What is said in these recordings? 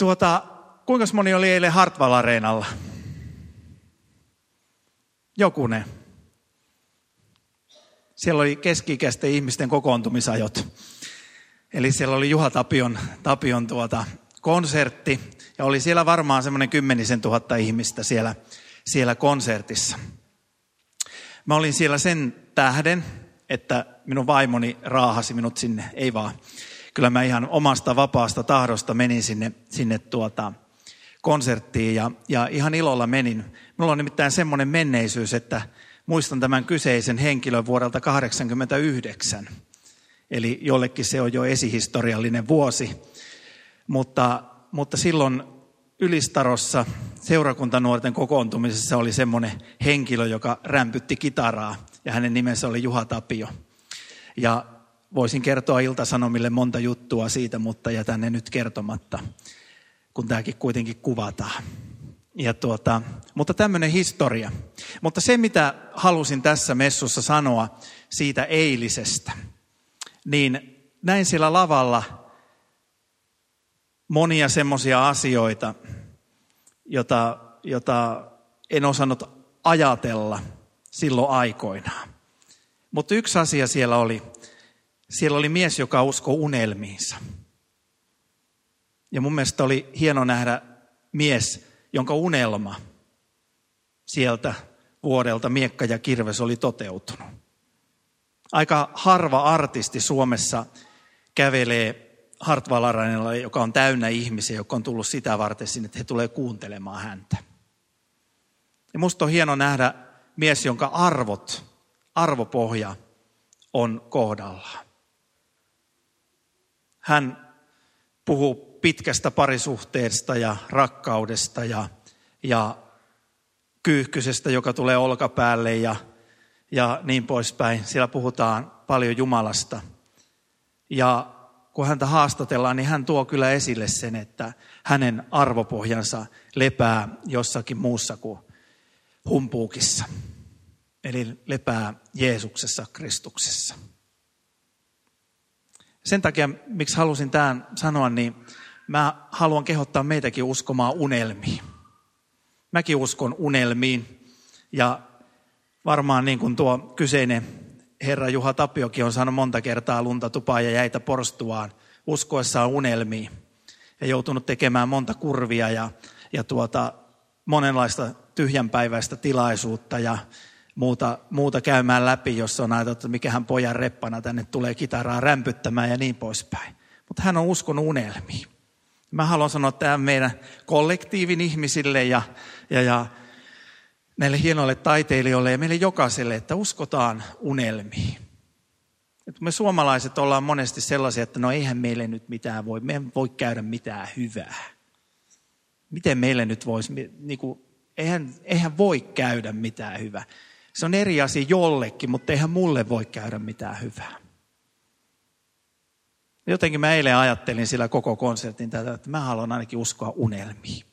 Tuota, kuinka moni oli eilen Hartwall Areenalla? Jokunen. Siellä oli keski ihmisten kokoontumisajot. Eli siellä oli Juha Tapion, Tapion tuota, konsertti ja oli siellä varmaan semmoinen kymmenisen tuhatta ihmistä siellä, siellä konsertissa. Mä olin siellä sen tähden, että minun vaimoni raahasi minut sinne, ei vaan. Kyllä mä ihan omasta vapaasta tahdosta menin sinne, sinne tuota, konserttiin ja, ja ihan ilolla menin. Mulla on nimittäin semmoinen menneisyys, että muistan tämän kyseisen henkilön vuodelta 1989. Eli jollekin se on jo esihistoriallinen vuosi. Mutta, mutta silloin Ylistarossa seurakuntanuorten kokoontumisessa oli semmoinen henkilö, joka rämpytti kitaraa ja hänen nimensä oli Juha Tapio. Ja voisin kertoa Iltasanomille monta juttua siitä, mutta jätän ne nyt kertomatta, kun tämäkin kuitenkin kuvataan. Ja tuota, mutta tämmöinen historia. Mutta se, mitä halusin tässä messussa sanoa siitä eilisestä, niin näin siellä lavalla monia semmoisia asioita, jota, jota en osannut ajatella silloin aikoinaan. Mutta yksi asia siellä oli, siellä oli mies, joka uskoi unelmiinsa. Ja mun mielestä oli hieno nähdä mies, jonka unelma sieltä vuodelta Miekka ja Kirves oli toteutunut. Aika harva artisti Suomessa kävelee Hartwall joka on täynnä ihmisiä, jotka on tullut sitä varten sinne, että he tulee kuuntelemaan häntä. Ja musta on hieno nähdä mies, jonka arvot, arvopohja on kohdallaan. Hän puhuu pitkästä parisuhteesta ja rakkaudesta ja, ja kyyhkysestä, joka tulee olkapäälle ja, ja niin poispäin. Siellä puhutaan paljon Jumalasta. Ja kun häntä haastatellaan, niin hän tuo kyllä esille sen, että hänen arvopohjansa lepää jossakin muussa kuin humpuukissa. Eli lepää Jeesuksessa, Kristuksessa. Sen takia, miksi halusin tämän sanoa, niin mä haluan kehottaa meitäkin uskomaan unelmiin. Mäkin uskon unelmiin ja varmaan niin kuin tuo kyseinen herra Juha Tapiokin on saanut monta kertaa lunta tupaa ja jäitä porstuaan uskoessaan unelmiin ja joutunut tekemään monta kurvia ja, ja tuota, monenlaista tyhjänpäiväistä tilaisuutta ja muuta, muuta käymään läpi, jos on ajateltu, että mikähän pojan reppana tänne tulee kitaraa rämpyttämään ja niin poispäin. Mutta hän on uskonut unelmiin. Mä haluan sanoa tämän meidän kollektiivin ihmisille ja, ja, ja näille hienoille taiteilijoille ja meille jokaiselle, että uskotaan unelmiin. Et me suomalaiset ollaan monesti sellaisia, että no eihän meille nyt mitään voi, me voi käydä mitään hyvää. Miten meille nyt voisi, niin kuin, eihän, eihän voi käydä mitään hyvää. Se on eri asia jollekin, mutta eihän mulle voi käydä mitään hyvää. Jotenkin mä eilen ajattelin sillä koko konsertin tätä, että mä haluan ainakin uskoa unelmiin.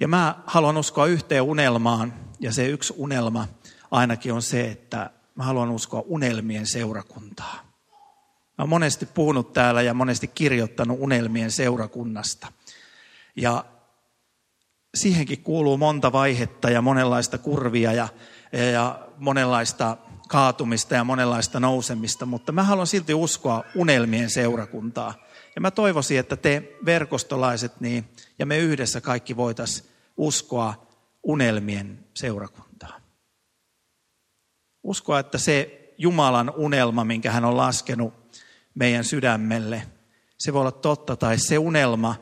Ja mä haluan uskoa yhteen unelmaan, ja se yksi unelma ainakin on se, että mä haluan uskoa unelmien seurakuntaa. Mä oon monesti puhunut täällä ja monesti kirjoittanut unelmien seurakunnasta. Ja siihenkin kuuluu monta vaihetta ja monenlaista kurvia ja, ja monenlaista kaatumista ja monenlaista nousemista, mutta mä haluan silti uskoa unelmien seurakuntaa. Ja mä toivoisin, että te verkostolaiset niin, ja me yhdessä kaikki voitaisiin uskoa unelmien seurakuntaa. Uskoa, että se Jumalan unelma, minkä hän on laskenut meidän sydämelle, se voi olla totta, tai se unelma,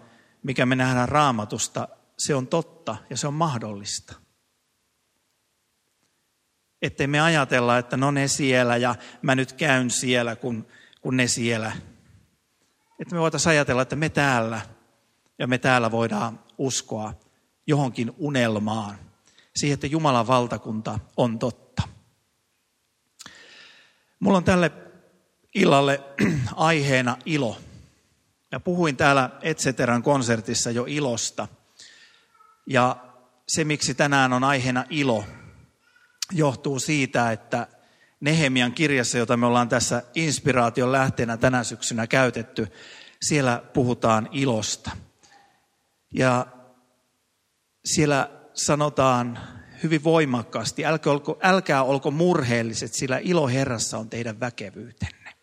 mikä me nähdään raamatusta, se on totta ja se on mahdollista. Että me ajatella, että no ne siellä ja mä nyt käyn siellä, kun, kun ne siellä. Että me voitaisiin ajatella, että me täällä ja me täällä voidaan uskoa johonkin unelmaan. Siihen, että Jumalan valtakunta on totta. Mulla on tälle illalle aiheena ilo. Ja puhuin täällä Etseteran konsertissa jo ilosta. Ja se, miksi tänään on aiheena ilo, johtuu siitä, että Nehemian kirjassa, jota me ollaan tässä inspiraation lähteenä tänä syksynä käytetty, siellä puhutaan ilosta. Ja siellä sanotaan hyvin voimakkaasti, älkää olko, älkää olko murheelliset, sillä ilo Herrassa on teidän väkevyytenne.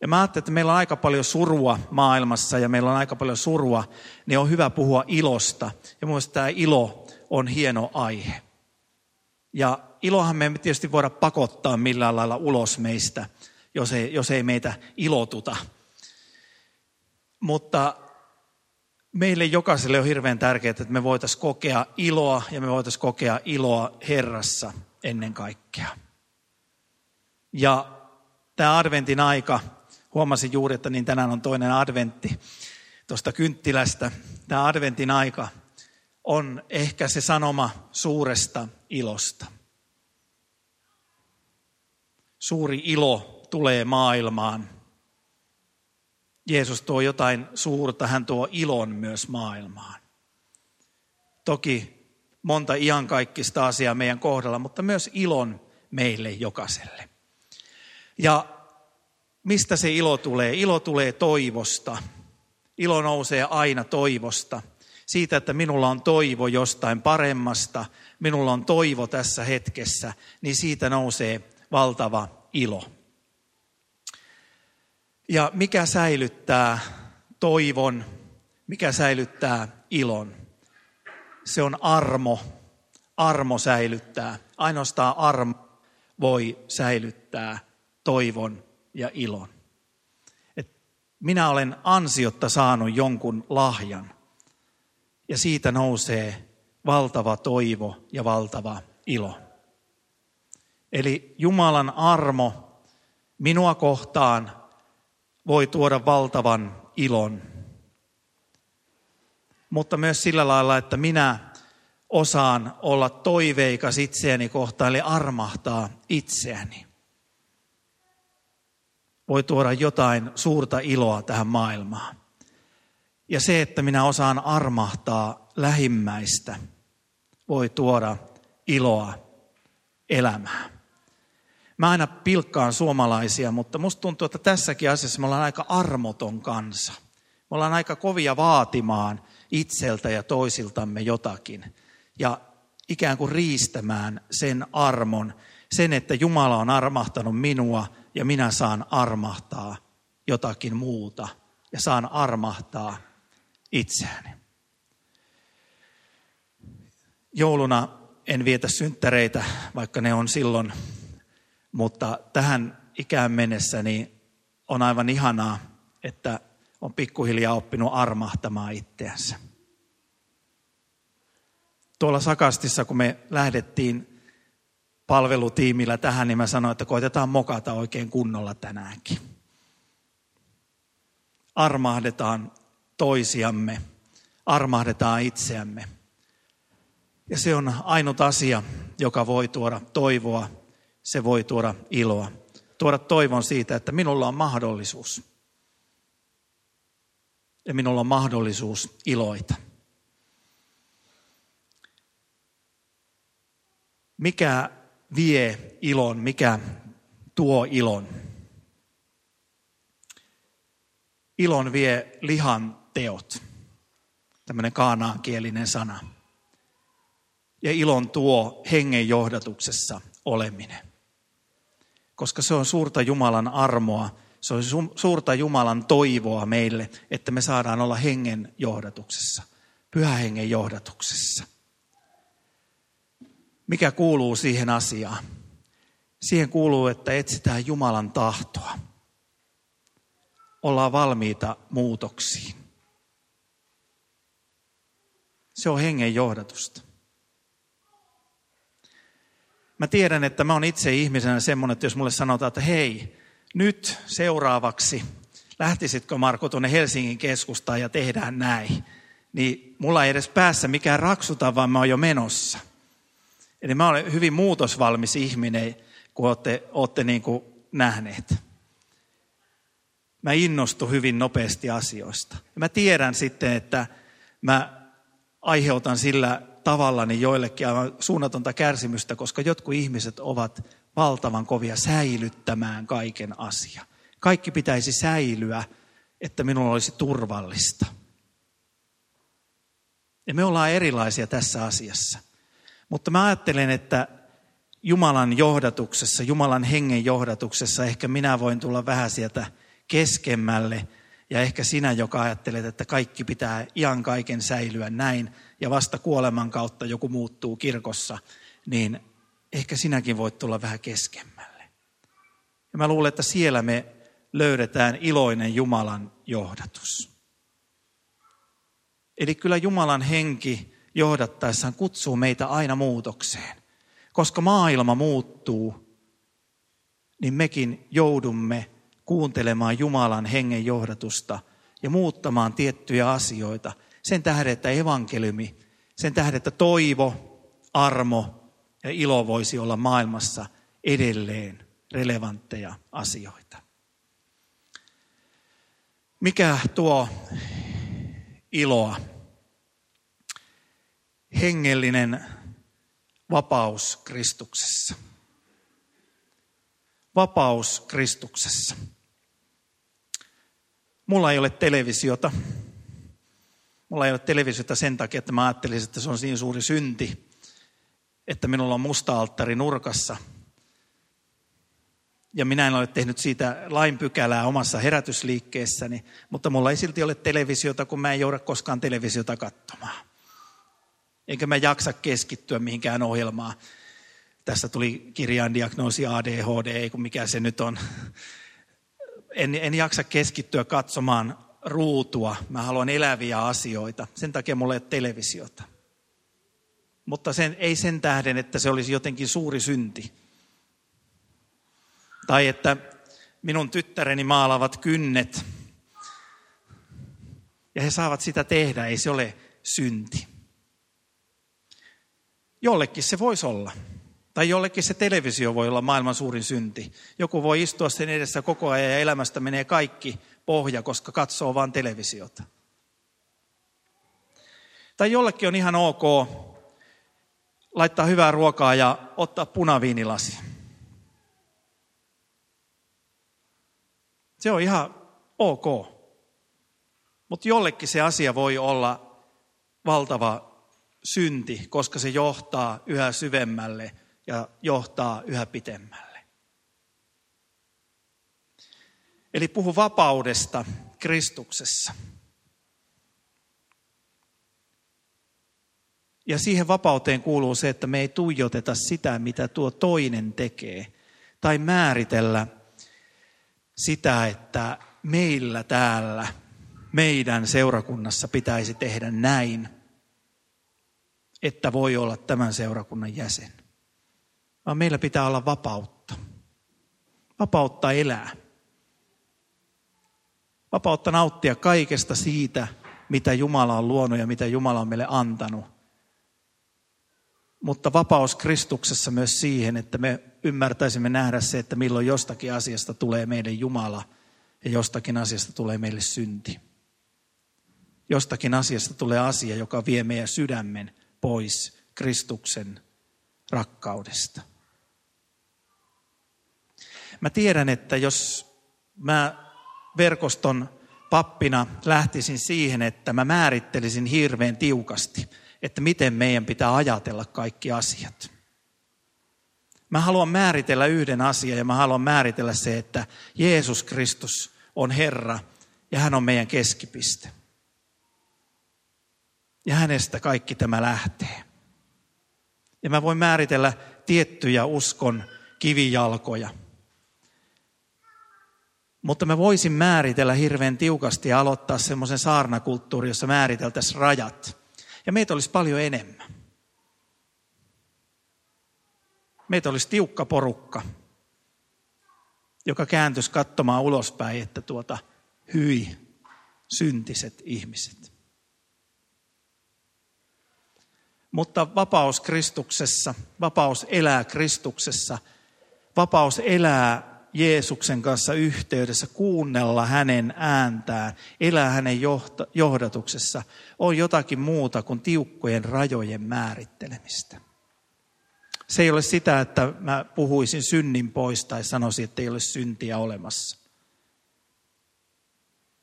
Ja mä ajattelin, että meillä on aika paljon surua maailmassa ja meillä on aika paljon surua, niin on hyvä puhua ilosta. Ja mun tämä ilo on hieno aihe. Ja ilohan me emme tietysti voida pakottaa millään lailla ulos meistä, jos ei, jos ei meitä ilotuta. Mutta meille jokaiselle on hirveän tärkeää, että me voitaisiin kokea iloa ja me voitaisiin kokea iloa Herrassa ennen kaikkea. Ja tämä adventin aika, huomasin juuri, että niin tänään on toinen adventti tuosta kynttilästä. Tämä adventin aika on ehkä se sanoma suuresta ilosta. Suuri ilo tulee maailmaan. Jeesus tuo jotain suurta, hän tuo ilon myös maailmaan. Toki monta iankaikkista asiaa meidän kohdalla, mutta myös ilon meille jokaiselle. Ja mistä se ilo tulee? Ilo tulee toivosta. Ilo nousee aina toivosta. Siitä, että minulla on toivo jostain paremmasta, minulla on toivo tässä hetkessä, niin siitä nousee valtava ilo. Ja mikä säilyttää toivon, mikä säilyttää ilon? Se on armo. Armo säilyttää. Ainoastaan armo voi säilyttää toivon ja ilon. Et minä olen ansiotta saanut jonkun lahjan. Ja siitä nousee valtava toivo ja valtava ilo. Eli Jumalan armo minua kohtaan voi tuoda valtavan ilon. Mutta myös sillä lailla, että minä osaan olla toiveikas itseäni kohtaan, eli armahtaa itseäni. Voi tuoda jotain suurta iloa tähän maailmaan. Ja se, että minä osaan armahtaa lähimmäistä, voi tuoda iloa elämään. Mä aina pilkkaan suomalaisia, mutta musta tuntuu, että tässäkin asiassa me ollaan aika armoton kansa. Me ollaan aika kovia vaatimaan itseltä ja toisiltamme jotakin. Ja ikään kuin riistämään sen armon, sen, että Jumala on armahtanut minua ja minä saan armahtaa jotakin muuta ja saan armahtaa itseäni. Jouluna en vietä synttäreitä, vaikka ne on silloin mutta tähän ikään mennessä niin on aivan ihanaa, että on pikkuhiljaa oppinut armahtamaan itseänsä. Tuolla Sakastissa, kun me lähdettiin palvelutiimillä tähän, niin mä sanoin, että koitetaan mokata oikein kunnolla tänäänkin. Armahdetaan toisiamme, armahdetaan itseämme. Ja se on ainut asia, joka voi tuoda toivoa se voi tuoda iloa. Tuoda toivon siitä, että minulla on mahdollisuus. Ja minulla on mahdollisuus iloita. Mikä vie ilon, mikä tuo ilon? Ilon vie lihan teot. Tämmöinen kaanaankielinen sana. Ja ilon tuo hengen johdatuksessa oleminen koska se on suurta Jumalan armoa, se on suurta Jumalan toivoa meille, että me saadaan olla hengen johdatuksessa, pyhähengen johdatuksessa. Mikä kuuluu siihen asiaan? Siihen kuuluu, että etsitään Jumalan tahtoa. Ollaan valmiita muutoksiin. Se on hengen johdatusta. Mä tiedän, että mä oon itse ihmisenä semmoinen, että jos mulle sanotaan, että hei, nyt seuraavaksi, lähtisitkö Marko tuonne Helsingin keskustaan ja tehdään näin, niin mulla ei edes päässä mikään raksuta, vaan mä oon jo menossa. Eli mä olen hyvin muutosvalmis ihminen, kun olette, olette niin kuin nähneet. Mä innostun hyvin nopeasti asioista. Ja mä tiedän sitten, että mä aiheutan sillä tavallani joillekin aivan suunnatonta kärsimystä, koska jotkut ihmiset ovat valtavan kovia säilyttämään kaiken asia. Kaikki pitäisi säilyä että minulla olisi turvallista. Ja me ollaan erilaisia tässä asiassa. Mutta mä ajattelen, että Jumalan johdatuksessa, Jumalan hengen johdatuksessa ehkä minä voin tulla vähän sieltä keskemmälle. Ja ehkä sinä, joka ajattelet, että kaikki pitää ian kaiken säilyä näin ja vasta kuoleman kautta joku muuttuu kirkossa, niin ehkä sinäkin voit tulla vähän keskemmälle. Ja mä luulen, että siellä me löydetään iloinen Jumalan johdatus. Eli kyllä Jumalan henki johdattaessaan kutsuu meitä aina muutokseen. Koska maailma muuttuu, niin mekin joudumme kuuntelemaan Jumalan hengen johdatusta ja muuttamaan tiettyjä asioita. Sen tähden, että evankeliumi, sen tähden, että toivo, armo ja ilo voisi olla maailmassa edelleen relevantteja asioita. Mikä tuo iloa? Hengellinen vapaus Kristuksessa. Vapaus Kristuksessa. Mulla ei ole televisiota. Mulla ei ole televisiota sen takia, että mä ajattelisin, että se on niin suuri synti, että minulla on musta alttari nurkassa. Ja minä en ole tehnyt siitä lainpykälää omassa herätysliikkeessäni, mutta mulla ei silti ole televisiota, kun mä en jouda koskaan televisiota katsomaan. Enkä mä jaksa keskittyä mihinkään ohjelmaan. Tässä tuli kirjaan diagnoosi ADHD, ei kun mikä se nyt on en, en jaksa keskittyä katsomaan ruutua. Mä haluan eläviä asioita. Sen takia mulla ei ole televisiota. Mutta sen, ei sen tähden, että se olisi jotenkin suuri synti. Tai että minun tyttäreni maalavat kynnet. Ja he saavat sitä tehdä, ei se ole synti. Jollekin se voisi olla. Tai jollekin se televisio voi olla maailman suurin synti. Joku voi istua sen edessä koko ajan ja elämästä menee kaikki pohja, koska katsoo vain televisiota. Tai jollekin on ihan ok laittaa hyvää ruokaa ja ottaa punaviinilasi. Se on ihan ok. Mutta jollekin se asia voi olla valtava synti, koska se johtaa yhä syvemmälle ja johtaa yhä pitemmälle. Eli puhu vapaudesta Kristuksessa. Ja siihen vapauteen kuuluu se, että me ei tuijoteta sitä, mitä tuo toinen tekee. Tai määritellä sitä, että meillä täällä, meidän seurakunnassa pitäisi tehdä näin, että voi olla tämän seurakunnan jäsen vaan meillä pitää olla vapautta. Vapautta elää. Vapautta nauttia kaikesta siitä, mitä Jumala on luonut ja mitä Jumala on meille antanut. Mutta vapaus Kristuksessa myös siihen, että me ymmärtäisimme nähdä se, että milloin jostakin asiasta tulee meidän Jumala ja jostakin asiasta tulee meille synti. Jostakin asiasta tulee asia, joka vie meidän sydämen pois Kristuksen rakkaudesta. Mä tiedän, että jos mä verkoston pappina lähtisin siihen, että mä määrittelisin hirveän tiukasti, että miten meidän pitää ajatella kaikki asiat. Mä haluan määritellä yhden asian ja mä haluan määritellä se, että Jeesus Kristus on Herra ja hän on meidän keskipiste. Ja hänestä kaikki tämä lähtee. Ja mä voin määritellä tiettyjä uskon kivijalkoja – mutta me voisin määritellä hirveän tiukasti ja aloittaa semmoisen saarnakulttuuri, jossa määriteltäisiin rajat. Ja meitä olisi paljon enemmän. Meitä olisi tiukka porukka, joka kääntyisi katsomaan ulospäin, että tuota, hyi, syntiset ihmiset. Mutta vapaus Kristuksessa, vapaus elää Kristuksessa, vapaus elää Jeesuksen kanssa yhteydessä, kuunnella hänen ääntään, elää hänen johdatuksessa, on jotakin muuta kuin tiukkojen rajojen määrittelemistä. Se ei ole sitä, että mä puhuisin synnin pois tai sanoisin, että ei ole syntiä olemassa.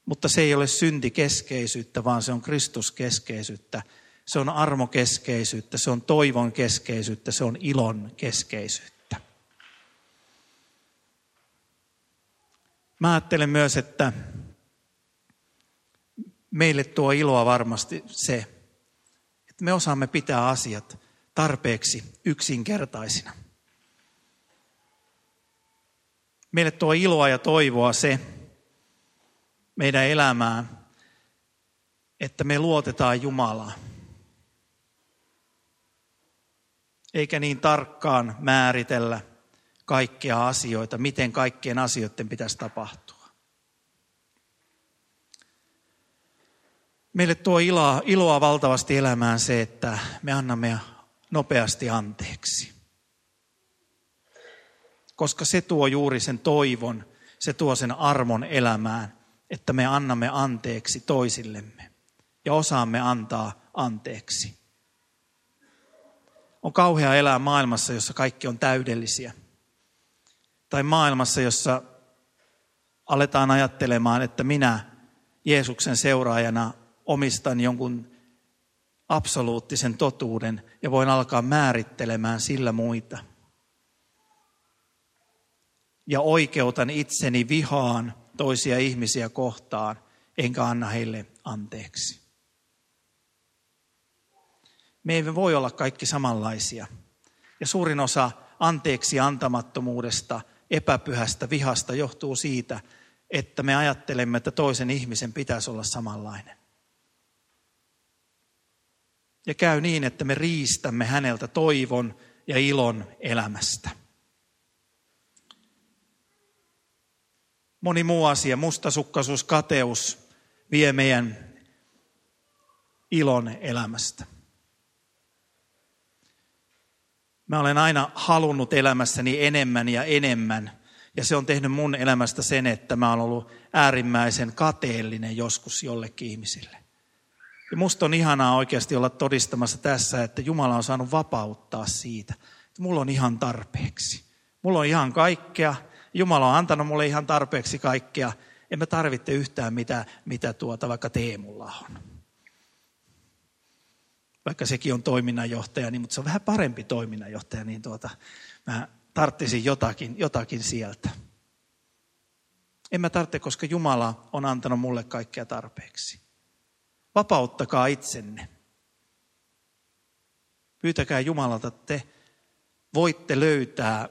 Mutta se ei ole syntikeskeisyyttä, vaan se on Kristuskeskeisyyttä. Se on armokeskeisyyttä, se on toivon keskeisyyttä, se on ilon keskeisyyttä. Mä ajattelen myös, että meille tuo iloa varmasti se, että me osaamme pitää asiat tarpeeksi yksinkertaisina. Meille tuo iloa ja toivoa se meidän elämään, että me luotetaan Jumalaa. Eikä niin tarkkaan määritellä kaikkia asioita, miten kaikkien asioiden pitäisi tapahtua. Meille tuo iloa, iloa valtavasti elämään se, että me annamme nopeasti anteeksi koska se tuo juuri sen toivon, se tuo sen armon elämään, että me annamme anteeksi toisillemme ja osaamme antaa anteeksi. On kauhea elää maailmassa, jossa kaikki on täydellisiä. Tai maailmassa, jossa aletaan ajattelemaan, että minä Jeesuksen seuraajana omistan jonkun absoluuttisen totuuden ja voin alkaa määrittelemään sillä muita – ja oikeutan itseni vihaan toisia ihmisiä kohtaan, enkä anna heille anteeksi. Me ei voi olla kaikki samanlaisia. Ja suurin osa anteeksi antamattomuudesta, epäpyhästä vihasta johtuu siitä, että me ajattelemme, että toisen ihmisen pitäisi olla samanlainen. Ja käy niin, että me riistämme häneltä toivon ja ilon elämästä. moni muu asia, mustasukkaisuus, kateus vie meidän ilon elämästä. Mä olen aina halunnut elämässäni enemmän ja enemmän. Ja se on tehnyt mun elämästä sen, että mä olen ollut äärimmäisen kateellinen joskus jollekin ihmisille. Ja musta on ihanaa oikeasti olla todistamassa tässä, että Jumala on saanut vapauttaa siitä, että mulla on ihan tarpeeksi. Mulla on ihan kaikkea, Jumala on antanut mulle ihan tarpeeksi kaikkea. En mä tarvitse yhtään mitä, mitä tuota vaikka Teemulla on. Vaikka sekin on toiminnanjohtaja, niin, mutta se on vähän parempi toiminnanjohtaja, niin tuota, mä tarttisin jotakin, jotakin sieltä. En mä tarvitse, koska Jumala on antanut mulle kaikkea tarpeeksi. Vapauttakaa itsenne. Pyytäkää Jumalalta, että te voitte löytää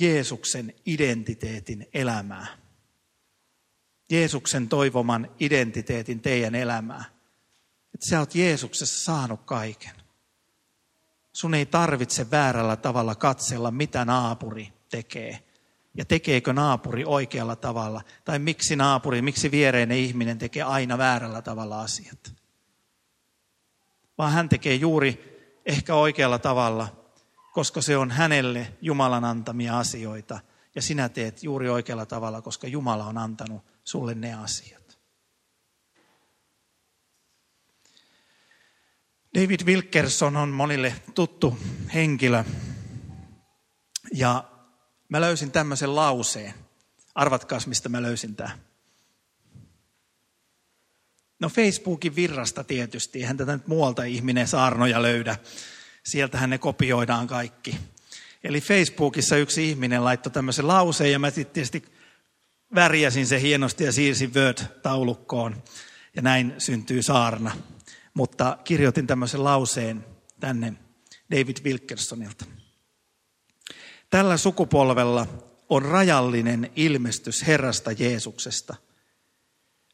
Jeesuksen identiteetin elämää. Jeesuksen toivoman identiteetin teidän elämää. Että sä oot Jeesuksessa saanut kaiken. Sun ei tarvitse väärällä tavalla katsella, mitä naapuri tekee. Ja tekeekö naapuri oikealla tavalla. Tai miksi naapuri, miksi viereinen ihminen tekee aina väärällä tavalla asiat. Vaan hän tekee juuri ehkä oikealla tavalla koska se on hänelle Jumalan antamia asioita. Ja sinä teet juuri oikealla tavalla, koska Jumala on antanut sulle ne asiat. David Wilkerson on monille tuttu henkilö. Ja mä löysin tämmöisen lauseen. Arvatkaas, mistä mä löysin tämän. No Facebookin virrasta tietysti, eihän tätä nyt muualta ihminen saarnoja löydä sieltähän ne kopioidaan kaikki. Eli Facebookissa yksi ihminen laittoi tämmöisen lauseen ja mä sitten tietysti värjäsin se hienosti ja siirsin Word-taulukkoon ja näin syntyy saarna. Mutta kirjoitin tämmöisen lauseen tänne David Wilkersonilta. Tällä sukupolvella on rajallinen ilmestys Herrasta Jeesuksesta,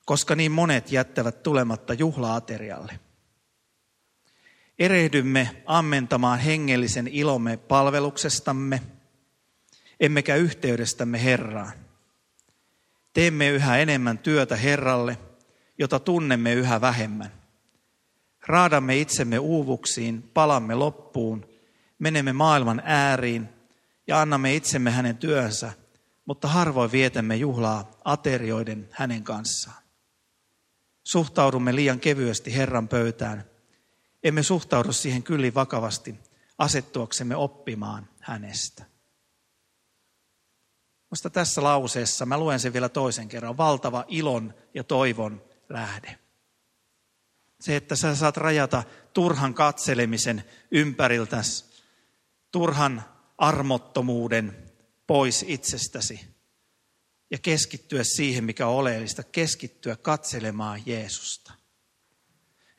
koska niin monet jättävät tulematta juhlaaterialle – erehdymme ammentamaan hengellisen ilomme palveluksestamme, emmekä yhteydestämme Herraan. Teemme yhä enemmän työtä Herralle, jota tunnemme yhä vähemmän. Raadamme itsemme uuvuksiin, palamme loppuun, menemme maailman ääriin ja annamme itsemme hänen työnsä, mutta harvoin vietämme juhlaa aterioiden hänen kanssaan. Suhtaudumme liian kevyesti Herran pöytään – emme suhtaudu siihen kyllin vakavasti asettuaksemme oppimaan hänestä. Musta tässä lauseessa, mä luen sen vielä toisen kerran, valtava ilon ja toivon lähde. Se, että sä saat rajata turhan katselemisen ympäriltäsi, turhan armottomuuden pois itsestäsi ja keskittyä siihen, mikä on oleellista, keskittyä katselemaan Jeesusta.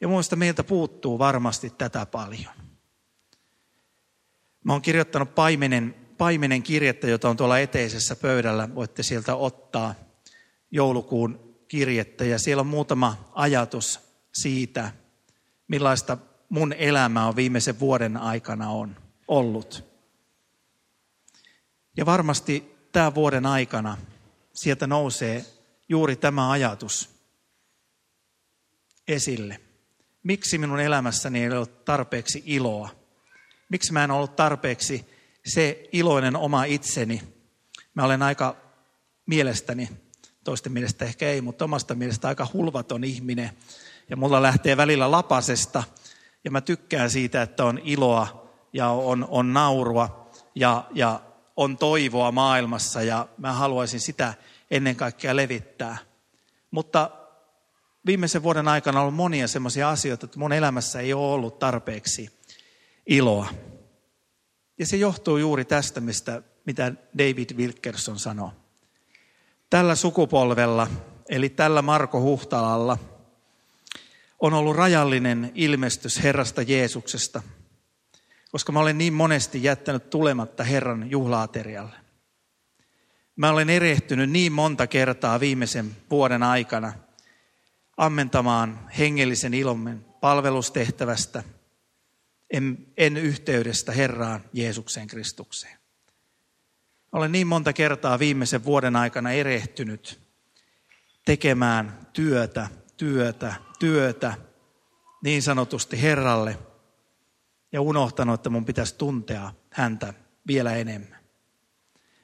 Ja muista meiltä puuttuu varmasti tätä paljon. Mä oon kirjoittanut paimenen, paimenen kirjettä, jota on tuolla eteisessä pöydällä. Voitte sieltä ottaa joulukuun kirjettä ja siellä on muutama ajatus siitä, millaista mun elämä on viimeisen vuoden aikana on ollut. Ja varmasti tämän vuoden aikana sieltä nousee juuri tämä ajatus esille. Miksi minun elämässäni ei ole tarpeeksi iloa? Miksi mä en ollut tarpeeksi se iloinen oma itseni? Mä olen aika mielestäni, toisten mielestä ehkä ei, mutta omasta mielestä aika hulvaton ihminen. Ja mulla lähtee välillä lapasesta ja mä tykkään siitä, että on iloa ja on, on naurua ja, ja on toivoa maailmassa ja mä haluaisin sitä ennen kaikkea levittää. Mutta viimeisen vuoden aikana on ollut monia sellaisia asioita, että mun elämässä ei ole ollut tarpeeksi iloa. Ja se johtuu juuri tästä, mistä, mitä David Wilkerson sanoo. Tällä sukupolvella, eli tällä Marko Huhtalalla, on ollut rajallinen ilmestys Herrasta Jeesuksesta, koska mä olen niin monesti jättänyt tulematta Herran juhlaaterialle. Mä olen erehtynyt niin monta kertaa viimeisen vuoden aikana ammentamaan hengellisen ilomme palvelustehtävästä, en, en yhteydestä Herraan Jeesukseen Kristukseen. Olen niin monta kertaa viimeisen vuoden aikana erehtynyt tekemään työtä, työtä, työtä niin sanotusti Herralle ja unohtanut, että mun pitäisi tuntea häntä vielä enemmän.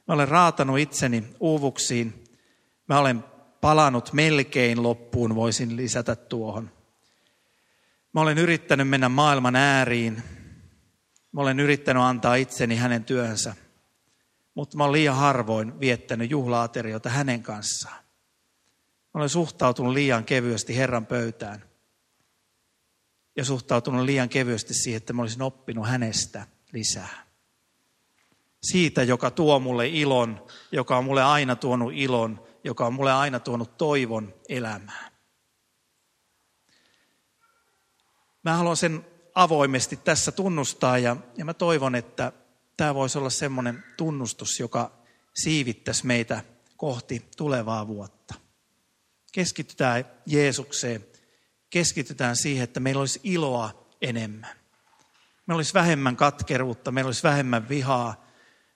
Mä olen raatanut itseni uuvuksiin. Mä olen palannut melkein loppuun, voisin lisätä tuohon. Mä olen yrittänyt mennä maailman ääriin. Mä olen yrittänyt antaa itseni hänen työnsä. Mutta mä olen liian harvoin viettänyt juhlaateriota hänen kanssaan. Olen suhtautunut liian kevyesti Herran pöytään. Ja suhtautunut liian kevyesti siihen, että mä olisin oppinut hänestä lisää siitä, joka tuo mulle ilon, joka on mulle aina tuonut ilon, joka on mulle aina tuonut toivon elämään. Mä haluan sen avoimesti tässä tunnustaa ja, ja mä toivon, että tämä voisi olla semmoinen tunnustus, joka siivittäisi meitä kohti tulevaa vuotta. Keskitytään Jeesukseen, keskitytään siihen, että meillä olisi iloa enemmän. Meillä olisi vähemmän katkeruutta, meillä olisi vähemmän vihaa,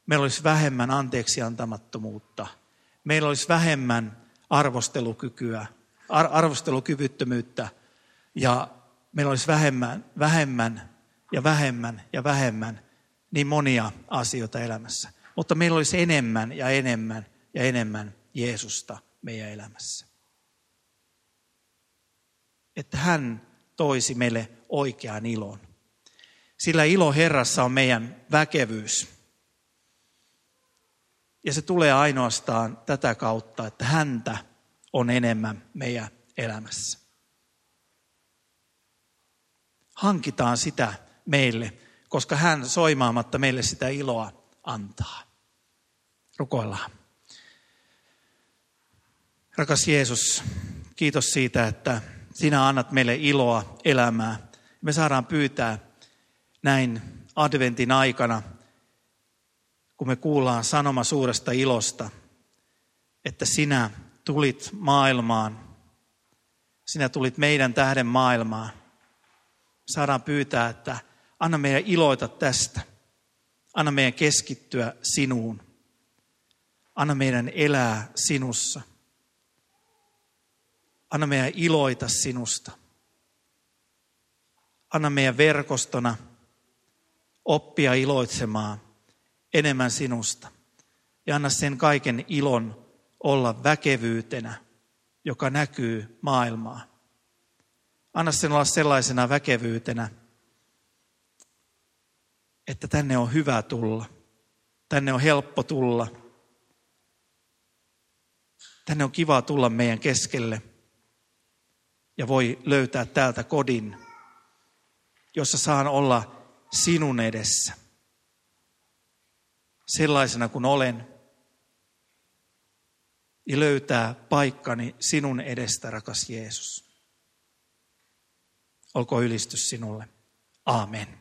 meillä olisi vähemmän anteeksiantamattomuutta, meillä olisi vähemmän arvostelukykyä, ar- arvostelukyvyttömyyttä ja meillä olisi vähemmän, vähemmän ja vähemmän ja vähemmän niin monia asioita elämässä. Mutta meillä olisi enemmän ja enemmän ja enemmän Jeesusta meidän elämässä. Että hän toisi meille oikean ilon. Sillä ilo Herrassa on meidän väkevyys. Ja se tulee ainoastaan tätä kautta, että häntä on enemmän meidän elämässä. Hankitaan sitä meille, koska hän soimaamatta meille sitä iloa antaa. Rukoillaan. Rakas Jeesus, kiitos siitä, että sinä annat meille iloa elämää. Me saadaan pyytää näin adventin aikana kun me kuullaan sanoma suuresta ilosta, että sinä tulit maailmaan, sinä tulit meidän tähden maailmaan. Saadaan pyytää, että anna meidän iloita tästä. Anna meidän keskittyä sinuun. Anna meidän elää sinussa. Anna meidän iloita sinusta. Anna meidän verkostona oppia iloitsemaan enemmän sinusta. Ja anna sen kaiken ilon olla väkevyytenä, joka näkyy maailmaa. Anna sen olla sellaisena väkevyytenä, että tänne on hyvä tulla. Tänne on helppo tulla. Tänne on kiva tulla meidän keskelle ja voi löytää täältä kodin, jossa saan olla sinun edessä. Sellaisena kuin olen. Ja löytää paikkani sinun edestä, rakas Jeesus. Olko ylistys sinulle. Amen.